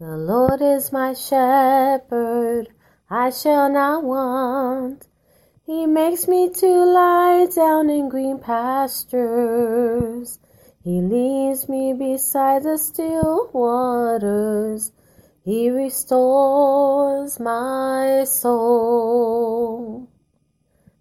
The Lord is my shepherd, I shall not want. He makes me to lie down in green pastures. He leads me beside the still waters. He restores my soul.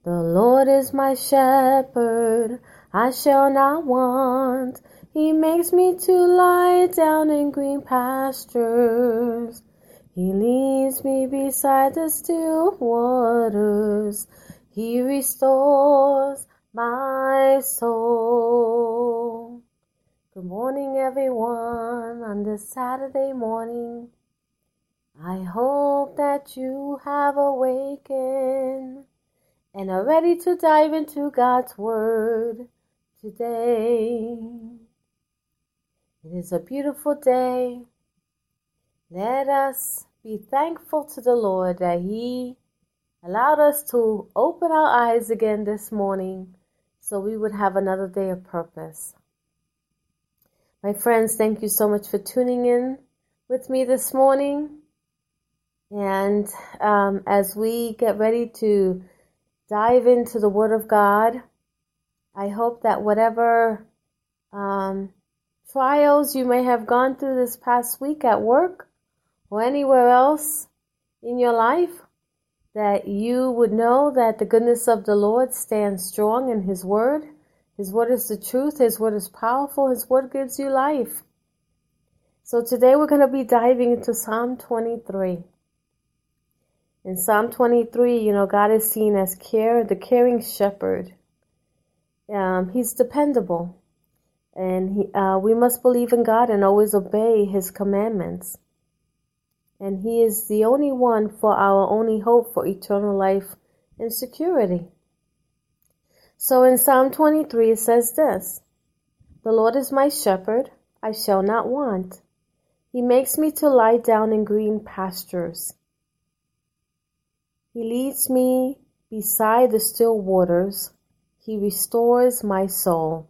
The Lord is my shepherd, I shall not want. He makes me to lie down in green pastures. He leads me beside the still waters. He restores my soul. Good morning, everyone, on this Saturday morning. I hope that you have awakened and are ready to dive into God's Word today. It is a beautiful day. Let us be thankful to the Lord that He allowed us to open our eyes again this morning so we would have another day of purpose. My friends, thank you so much for tuning in with me this morning. And um, as we get ready to dive into the Word of God, I hope that whatever um, trials you may have gone through this past week at work or anywhere else in your life, that you would know that the goodness of the Lord stands strong in His Word. His Word is the truth, His Word is powerful, His Word gives you life. So today we're going to be diving into Psalm 23. In Psalm 23, you know, God is seen as care, the caring shepherd. Um, he's dependable. And he, uh, we must believe in God and always obey His commandments. And He is the only one for our only hope for eternal life and security. So in Psalm 23, it says this The Lord is my shepherd, I shall not want. He makes me to lie down in green pastures. He leads me beside the still waters. He restores my soul.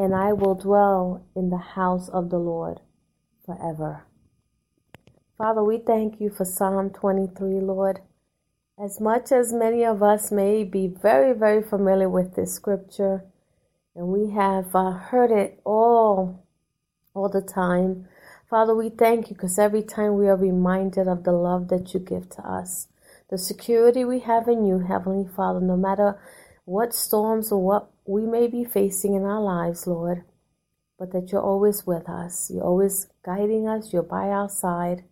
and I will dwell in the house of the Lord forever. Father, we thank you for Psalm 23, Lord. As much as many of us may be very, very familiar with this scripture, and we have uh, heard it all, all the time, Father, we thank you because every time we are reminded of the love that you give to us the security we have in you, Heavenly Father, no matter what storms or what we may be facing in our lives, Lord. but that you're always with us. You're always guiding us. You're by our side.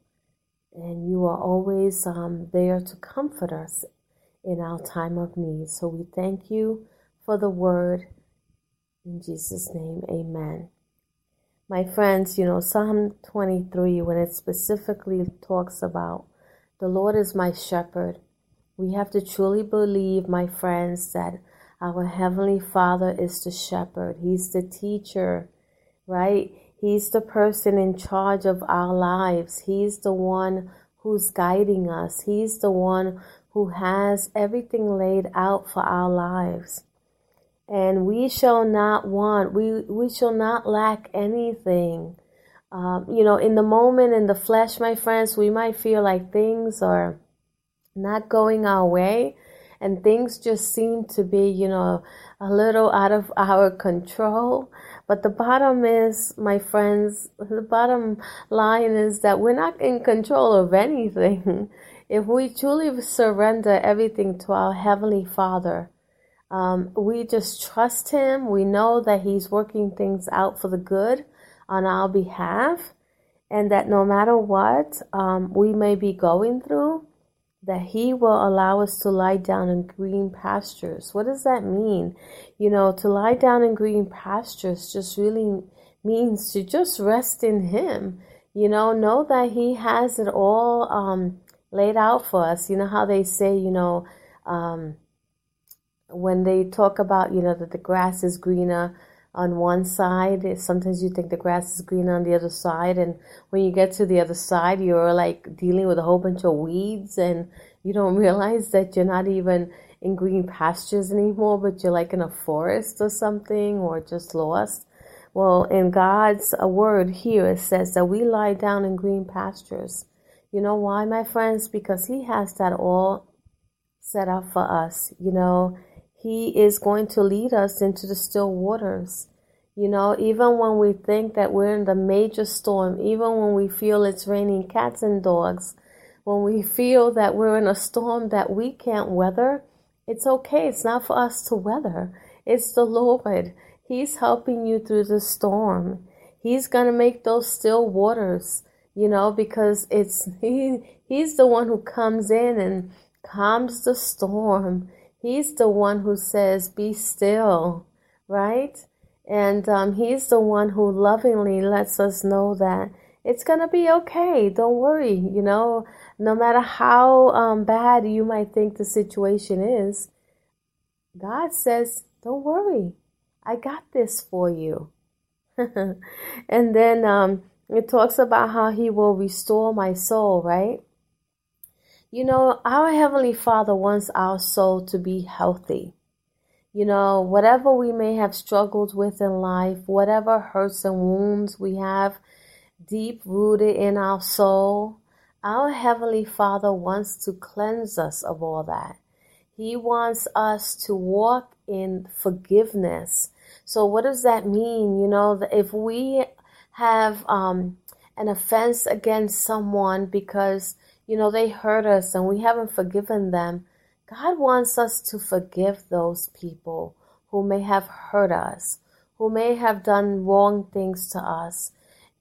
And you are always um, there to comfort us in our time of need. So we thank you for the word. In Jesus' name, amen. My friends, you know, Psalm 23, when it specifically talks about the Lord is my shepherd, we have to truly believe, my friends, that our Heavenly Father is the shepherd. He's the teacher right? He's the person in charge of our lives. He's the one who's guiding us. He's the one who has everything laid out for our lives. And we shall not want, we, we shall not lack anything. Um, you know, in the moment, in the flesh, my friends, we might feel like things are not going our way and things just seem to be, you know, a little out of our control. But the bottom is, my friends, the bottom line is that we're not in control of anything. if we truly surrender everything to our Heavenly Father, um, we just trust Him. We know that He's working things out for the good on our behalf, and that no matter what um, we may be going through, that He will allow us to lie down in green pastures. What does that mean? You know, to lie down in green pastures just really means to just rest in Him. You know, know that He has it all um, laid out for us. You know how they say, you know, um, when they talk about, you know, that the grass is greener on one side. Sometimes you think the grass is green on the other side, and when you get to the other side, you're like dealing with a whole bunch of weeds, and you don't realize that you're not even in green pastures anymore, but you're like in a forest or something, or just lost. Well, in God's uh, word here, it says that we lie down in green pastures. You know why, my friends? Because He has that all set up for us. You know, he is going to lead us into the still waters. You know, even when we think that we're in the major storm, even when we feel it's raining cats and dogs, when we feel that we're in a storm that we can't weather, it's okay. It's not for us to weather. It's the Lord. He's helping you through the storm. He's going to make those still waters, you know, because it's he he's the one who comes in and calms the storm. He's the one who says, Be still, right? And um, He's the one who lovingly lets us know that it's going to be okay. Don't worry. You know, no matter how um, bad you might think the situation is, God says, Don't worry. I got this for you. and then um, it talks about how He will restore my soul, right? You know, our Heavenly Father wants our soul to be healthy. You know, whatever we may have struggled with in life, whatever hurts and wounds we have deep rooted in our soul, our Heavenly Father wants to cleanse us of all that. He wants us to walk in forgiveness. So, what does that mean? You know, if we have um, an offense against someone because you know, they hurt us and we haven't forgiven them. God wants us to forgive those people who may have hurt us, who may have done wrong things to us.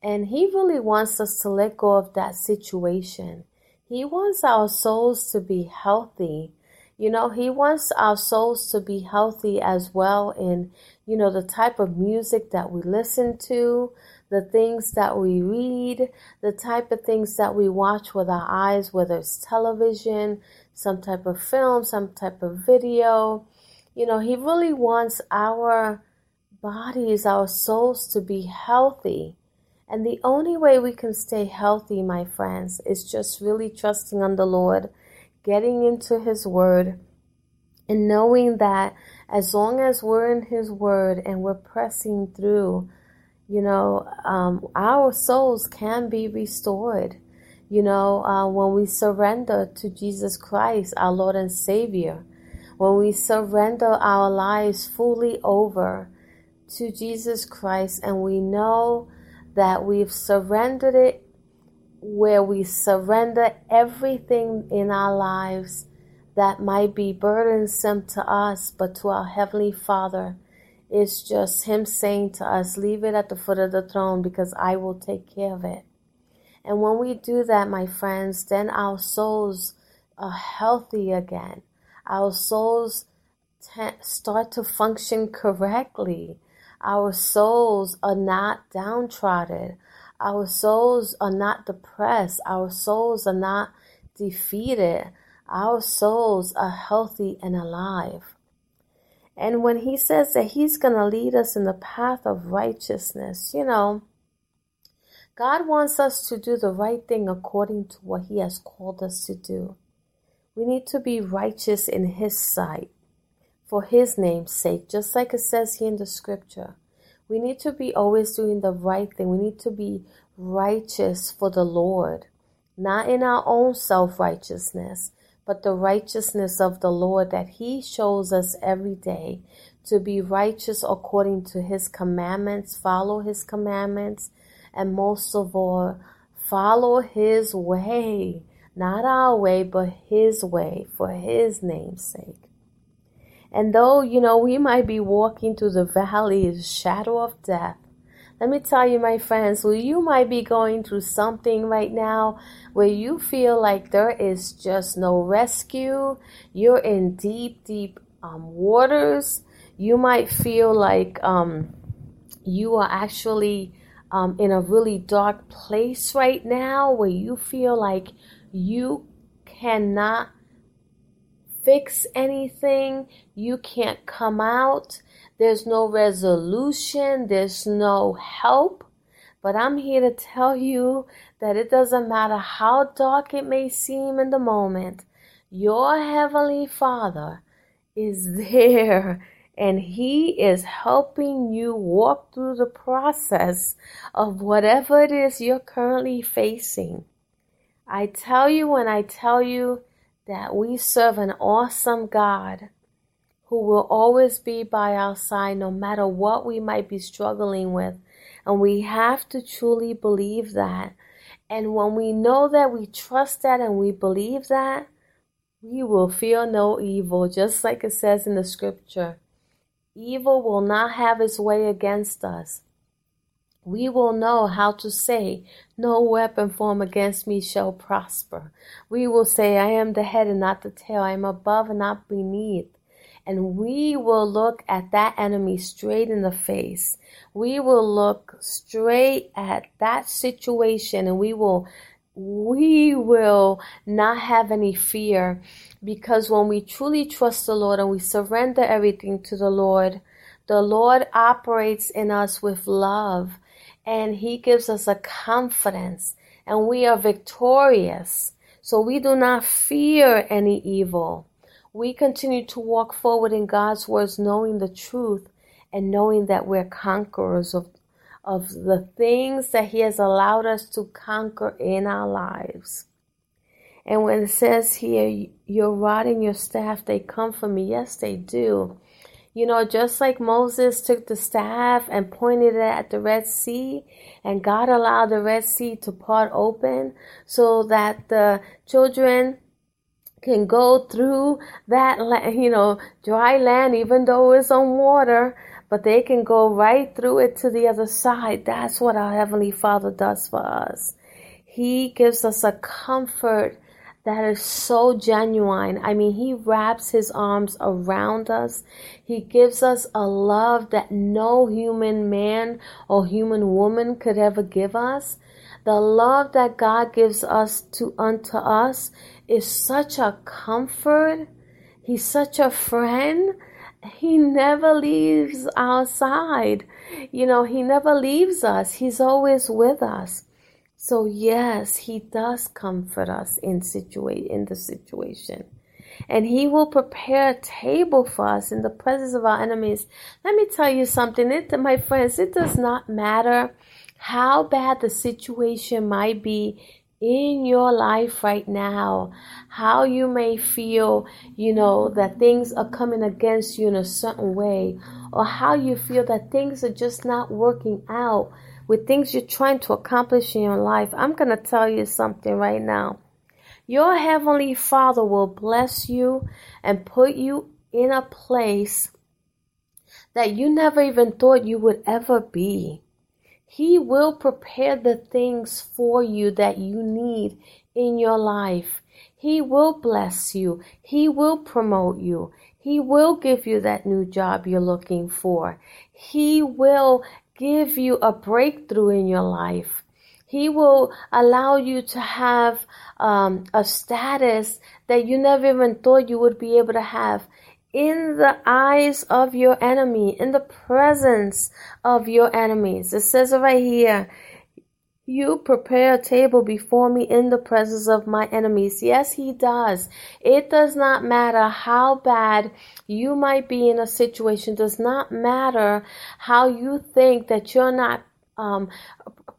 And He really wants us to let go of that situation. He wants our souls to be healthy. You know, He wants our souls to be healthy as well in, you know, the type of music that we listen to, the things that we read, the type of things that we watch with our eyes, whether it's television, some type of film, some type of video. You know, He really wants our bodies, our souls to be healthy. And the only way we can stay healthy, my friends, is just really trusting on the Lord, getting into His Word, and knowing that as long as we're in His Word and we're pressing through, you know, um, our souls can be restored. You know, uh, when we surrender to Jesus Christ, our Lord and Savior, when we surrender our lives fully over to Jesus Christ and we know that we've surrendered it where we surrender everything in our lives that might be burdensome to us, but to our Heavenly Father, It's just Him saying to us, Leave it at the foot of the throne because I will take care of it. And when we do that, my friends, then our souls are healthy again. Our souls start to function correctly. Our souls are not downtrodden. Our souls are not depressed. Our souls are not defeated. Our souls are healthy and alive. And when he says that he's going to lead us in the path of righteousness, you know, God wants us to do the right thing according to what he has called us to do. We need to be righteous in his sight for his name's sake, just like it says here in the scripture. We need to be always doing the right thing. We need to be righteous for the Lord, not in our own self righteousness, but the righteousness of the Lord that He shows us every day to be righteous according to His commandments, follow His commandments, and most of all, follow His way. Not our way, but His way for His name's sake. And though, you know, we might be walking through the valley of shadow of death, let me tell you, my friends, well, you might be going through something right now where you feel like there is just no rescue. You're in deep, deep um, waters. You might feel like um, you are actually um, in a really dark place right now where you feel like you cannot fix anything. You can't come out. There's no resolution, there's no help. But I'm here to tell you that it doesn't matter how dark it may seem in the moment, your Heavenly Father is there and He is helping you walk through the process of whatever it is you're currently facing. I tell you when I tell you that we serve an awesome God who will always be by our side no matter what we might be struggling with. And we have to truly believe that. And when we know that, we trust that, and we believe that, we will feel no evil, just like it says in the scripture. Evil will not have its way against us. We will know how to say, No weapon formed against me shall prosper. We will say, I am the head and not the tail. I am above and not beneath and we will look at that enemy straight in the face. We will look straight at that situation and we will we will not have any fear because when we truly trust the Lord and we surrender everything to the Lord, the Lord operates in us with love and He gives us a confidence and we are victorious. So we do not fear any evil we continue to walk forward in God's words, knowing the truth and knowing that we're conquerors of, of the things that He has allowed us to conquer in our lives. And when it says here, your rod and your staff, they come from me. Yes, they do. You know, just like Moses took the staff and pointed it at the Red Sea, and God allowed the Red Sea to part open so that the children can go through that, you know, dry land, even though it's on water, but they can go right through it to the other side. That's what our Heavenly Father does for us. He gives us a comfort that is so genuine. I mean, He wraps His arms around us. He gives us a love that no human man or human woman could ever give us. The love that God gives us to unto us is such a comfort. He's such a friend. He never leaves our side. You know, he never leaves us. He's always with us. So yes, he does comfort us in situate in the situation. And he will prepare a table for us in the presence of our enemies. Let me tell you something, it, my friends, it does not matter how bad the situation might be in your life right now, how you may feel, you know, that things are coming against you in a certain way, or how you feel that things are just not working out with things you're trying to accomplish in your life. I'm going to tell you something right now. Your Heavenly Father will bless you and put you in a place that you never even thought you would ever be. He will prepare the things for you that you need in your life. He will bless you. He will promote you. He will give you that new job you're looking for. He will give you a breakthrough in your life. He will allow you to have um, a status that you never even thought you would be able to have in the eyes of your enemy, in the presence of your enemies. It says right here. You prepare a table before me in the presence of my enemies. Yes, he does. It does not matter how bad you might be in a situation. It does not matter how you think that you're not um,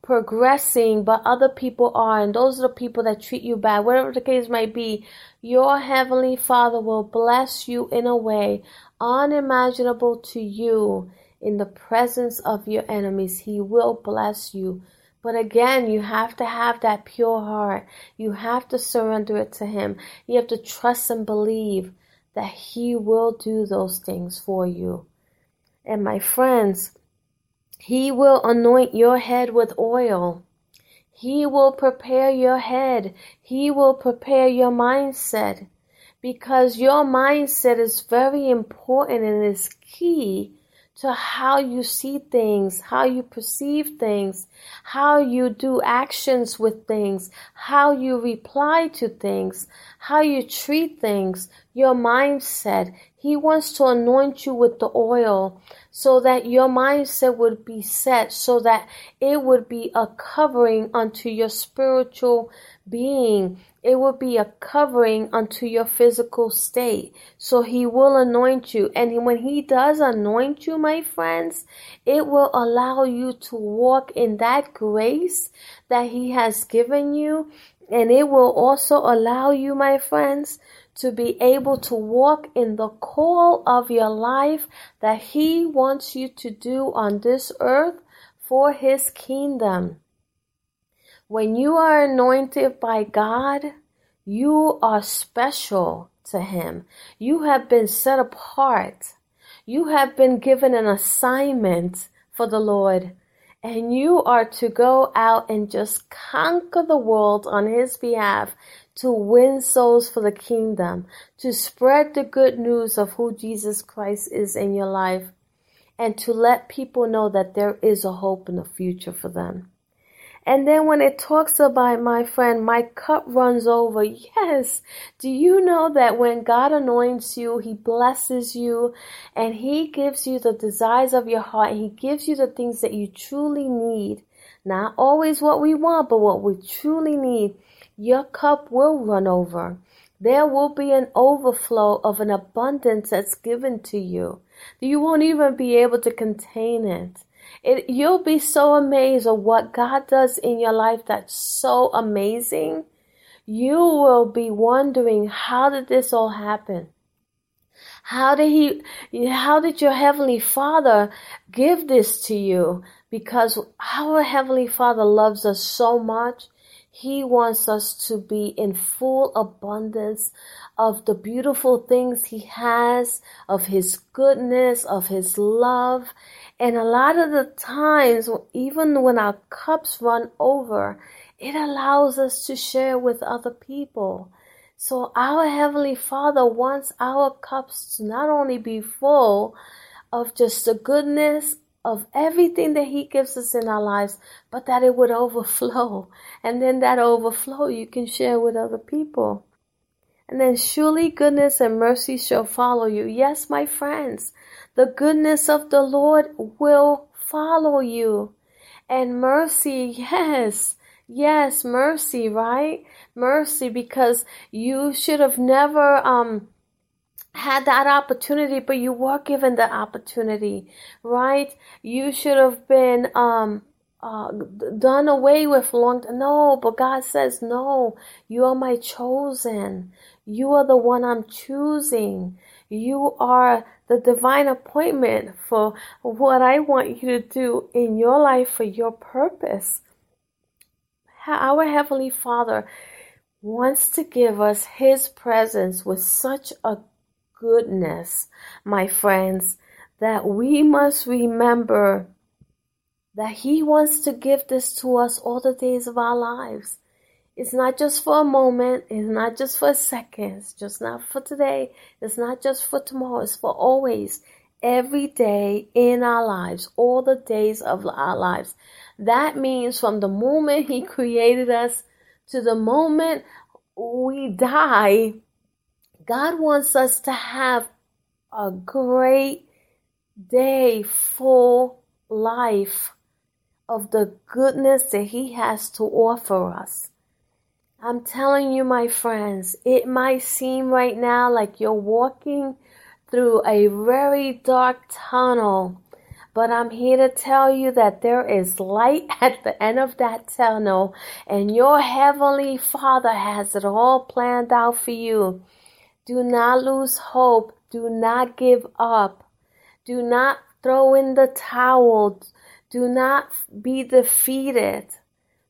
progressing, but other people are, and those are the people that treat you bad, whatever the case might be, your Heavenly Father will bless you in a way unimaginable to you in the presence of your enemies. He will bless you. But again, you have to have that pure heart. You have to surrender it to Him. You have to trust and believe that He will do those things for you. And my friends, he will anoint your head with oil. He will prepare your head. He will prepare your mindset because your mindset is very important and is key to how you see things, how you perceive things, how you do actions with things, how you reply to things, how you treat things, your mindset. He wants to anoint you with the oil so that your mindset would be set, so that it would be a covering unto your spiritual being. It would be a covering unto your physical state. So he will anoint you. And when he does anoint you, my friends, it will allow you to walk in that grace that he has given you. And it will also allow you, my friends, to be able to walk in the call of your life that he wants you to do on this earth for his kingdom. When you are anointed by God, you are special to Him. You have been set apart. You have been given an assignment for the Lord. And you are to go out and just conquer the world on His behalf to win souls for the kingdom, to spread the good news of who Jesus Christ is in your life, and to let people know that there is a hope in the future for them. And then when it talks about my friend, my cup runs over. Yes. Do you know that when God anoints you, He blesses you and He gives you the desires of your heart. He gives you the things that you truly need. Not always what we want, but what we truly need. Your cup will run over. There will be an overflow of an abundance that's given to you. You won't even be able to contain it. It, you'll be so amazed at what God does in your life that's so amazing. You will be wondering, how did this all happen? How did he, how did your heavenly father give this to you? Because our heavenly father loves us so much. He wants us to be in full abundance of the beautiful things he has, of his goodness, of his love. And a lot of the times, even when our cups run over, it allows us to share with other people. So our Heavenly Father wants our cups to not only be full of just the goodness of everything that He gives us in our lives, but that it would overflow. And then that overflow you can share with other people. And then surely goodness and mercy shall follow you. Yes, my friends, the goodness of the Lord will follow you. And mercy, yes, yes, mercy, right? Mercy because you should have never, um, had that opportunity, but you were given the opportunity, right? You should have been, um, uh, done away with long. No, but God says, no, you are my chosen. You are the one I'm choosing. You are the divine appointment for what I want you to do in your life for your purpose. Our Heavenly Father wants to give us His presence with such a goodness, my friends, that we must remember that He wants to give this to us all the days of our lives. It's not just for a moment. It's not just for a second. It's just not for today. It's not just for tomorrow. It's for always. Every day in our lives, all the days of our lives. That means from the moment He created us to the moment we die, God wants us to have a great day, full life of the goodness that He has to offer us. I'm telling you, my friends, it might seem right now like you're walking through a very dark tunnel, but I'm here to tell you that there is light at the end of that tunnel, and your Heavenly Father has it all planned out for you. Do not lose hope. Do not give up. Do not throw in the towel. Do not be defeated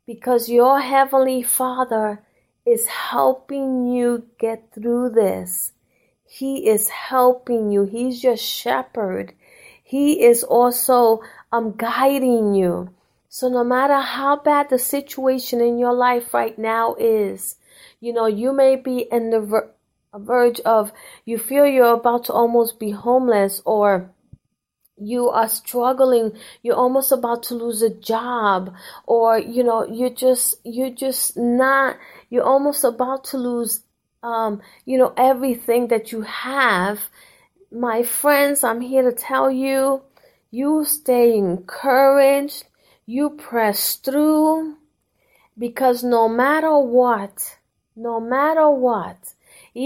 because your Heavenly Father is helping you get through this. He is helping you. He's your shepherd. He is also um, guiding you. So no matter how bad the situation in your life right now is, you know, you may be in the verge of, you feel you're about to almost be homeless or you are struggling. You're almost about to lose a job or you know you're just you're just not you're almost about to lose um you know everything that you have. My friends i'm here to tell you you stay encouraged. You press through. Because no matter what no matter what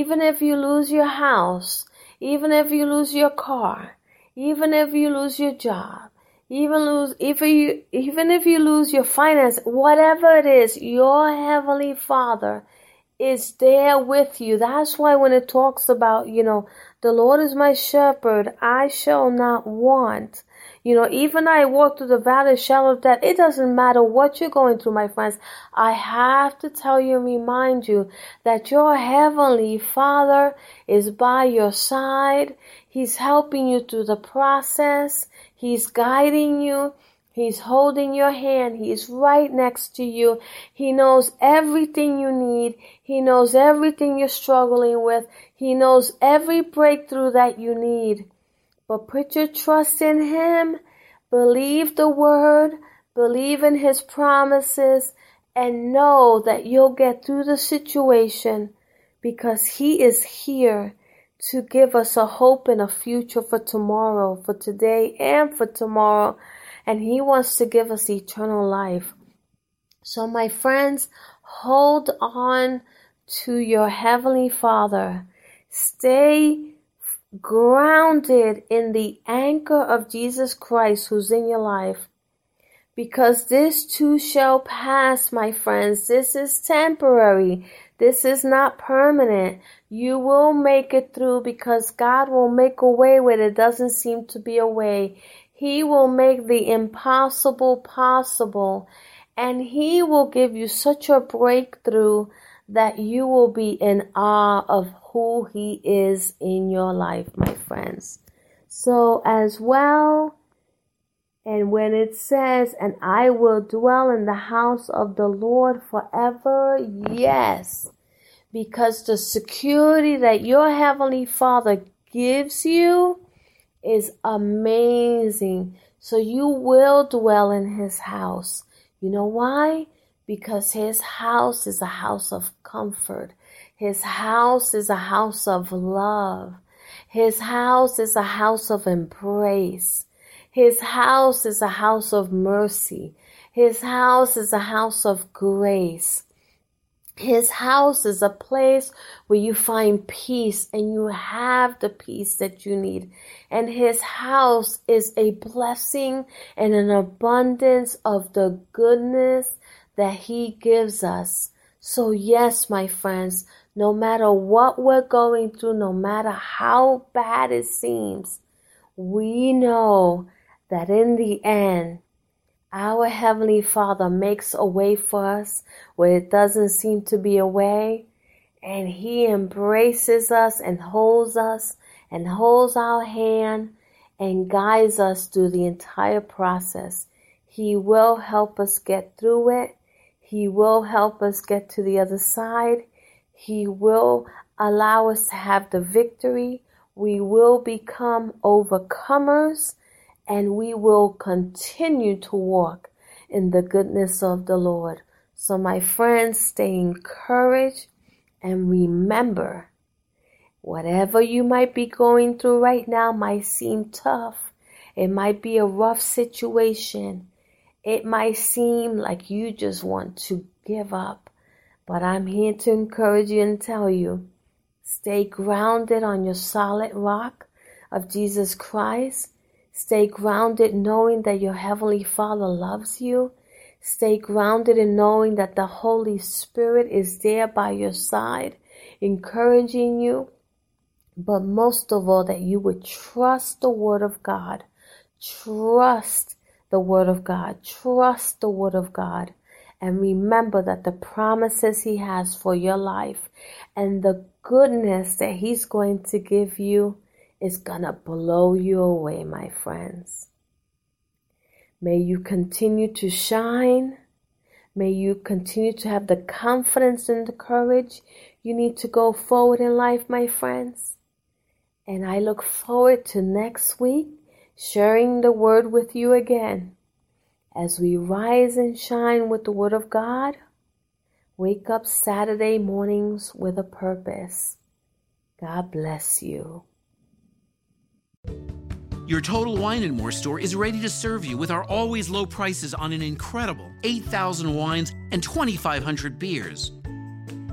even if you lose your house even if you lose your car even if you lose your job, even lose if you even if you lose your finance, whatever it is, your heavenly Father is there with you. That's why when it talks about, you know, the Lord is my shepherd, I shall not want. You know, even I walk through the valley shadow of death, it doesn't matter what you're going through, my friends. I have to tell you and remind you that your heavenly Father is by your side. He's helping you through the process. He's guiding you. He's holding your hand. He's right next to you. He knows everything you need. He knows everything you're struggling with. He knows every breakthrough that you need. But put your trust in Him, believe the Word, believe in His promises, and know that you'll get through the situation because He is here to give us a hope and a future for tomorrow, for today and for tomorrow. And He wants to give us eternal life. So, my friends, hold on to your Heavenly Father. Stay grounded in the anchor of Jesus Christ who's in your life. Because this too shall pass, my friends. This is temporary. This is not permanent. You will make it through because God will make a way where there doesn't seem to be a way. He will make the impossible possible. And He will give you such a breakthrough that you will be in awe of who He is in your life, my friends. So, as well, and when it says, and I will dwell in the house of the Lord forever, yes, because the security that your Heavenly Father gives you is amazing. So you will dwell in His house. You know why? Because His house is a house of comfort. His house is a house of love. His house is a house of embrace. His house is a house of mercy. His house is a house of grace. His house is a place where you find peace and you have the peace that you need. And his house is a blessing and an abundance of the goodness that he gives us. So yes, my friends, no matter what we're going through, no matter how bad it seems, we know that in the end, our Heavenly Father makes a way for us where it doesn't seem to be a way, and He embraces us and holds us and holds our hand and guides us through the entire process. He will help us get through it. He will help us get to the other side. He will allow us to have the victory. We will become overcomers and we will continue to walk in the goodness of the Lord. So, my friends, stay encouraged and remember whatever you might be going through right now might seem tough. It might be a rough situation. It might seem like you just want to give up. But I'm here to encourage you and tell you stay grounded on your solid rock of Jesus Christ. Stay grounded knowing that your Heavenly Father loves you. Stay grounded in knowing that the Holy Spirit is there by your side, encouraging you. But most of all, that you would trust the Word of God. Trust the Word of God. Trust the Word of God. And remember that the promises He has for your life and the goodness that He's going to give you is going to blow you away, my friends. May you continue to shine. May you continue to have the confidence and the courage you need to go forward in life, my friends. And I look forward to next week sharing the word with you again. As we rise and shine with the Word of God, wake up Saturday mornings with a purpose. God bless you. Your Total Wine and More store is ready to serve you with our always low prices on an incredible 8,000 wines and 2,500 beers.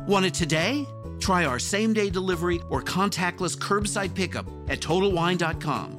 Want it today? Try our same day delivery or contactless curbside pickup at TotalWine.com.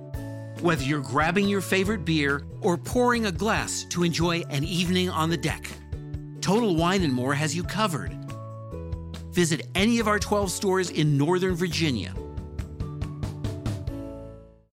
Whether you're grabbing your favorite beer or pouring a glass to enjoy an evening on the deck, Total Wine and More has you covered. Visit any of our 12 stores in Northern Virginia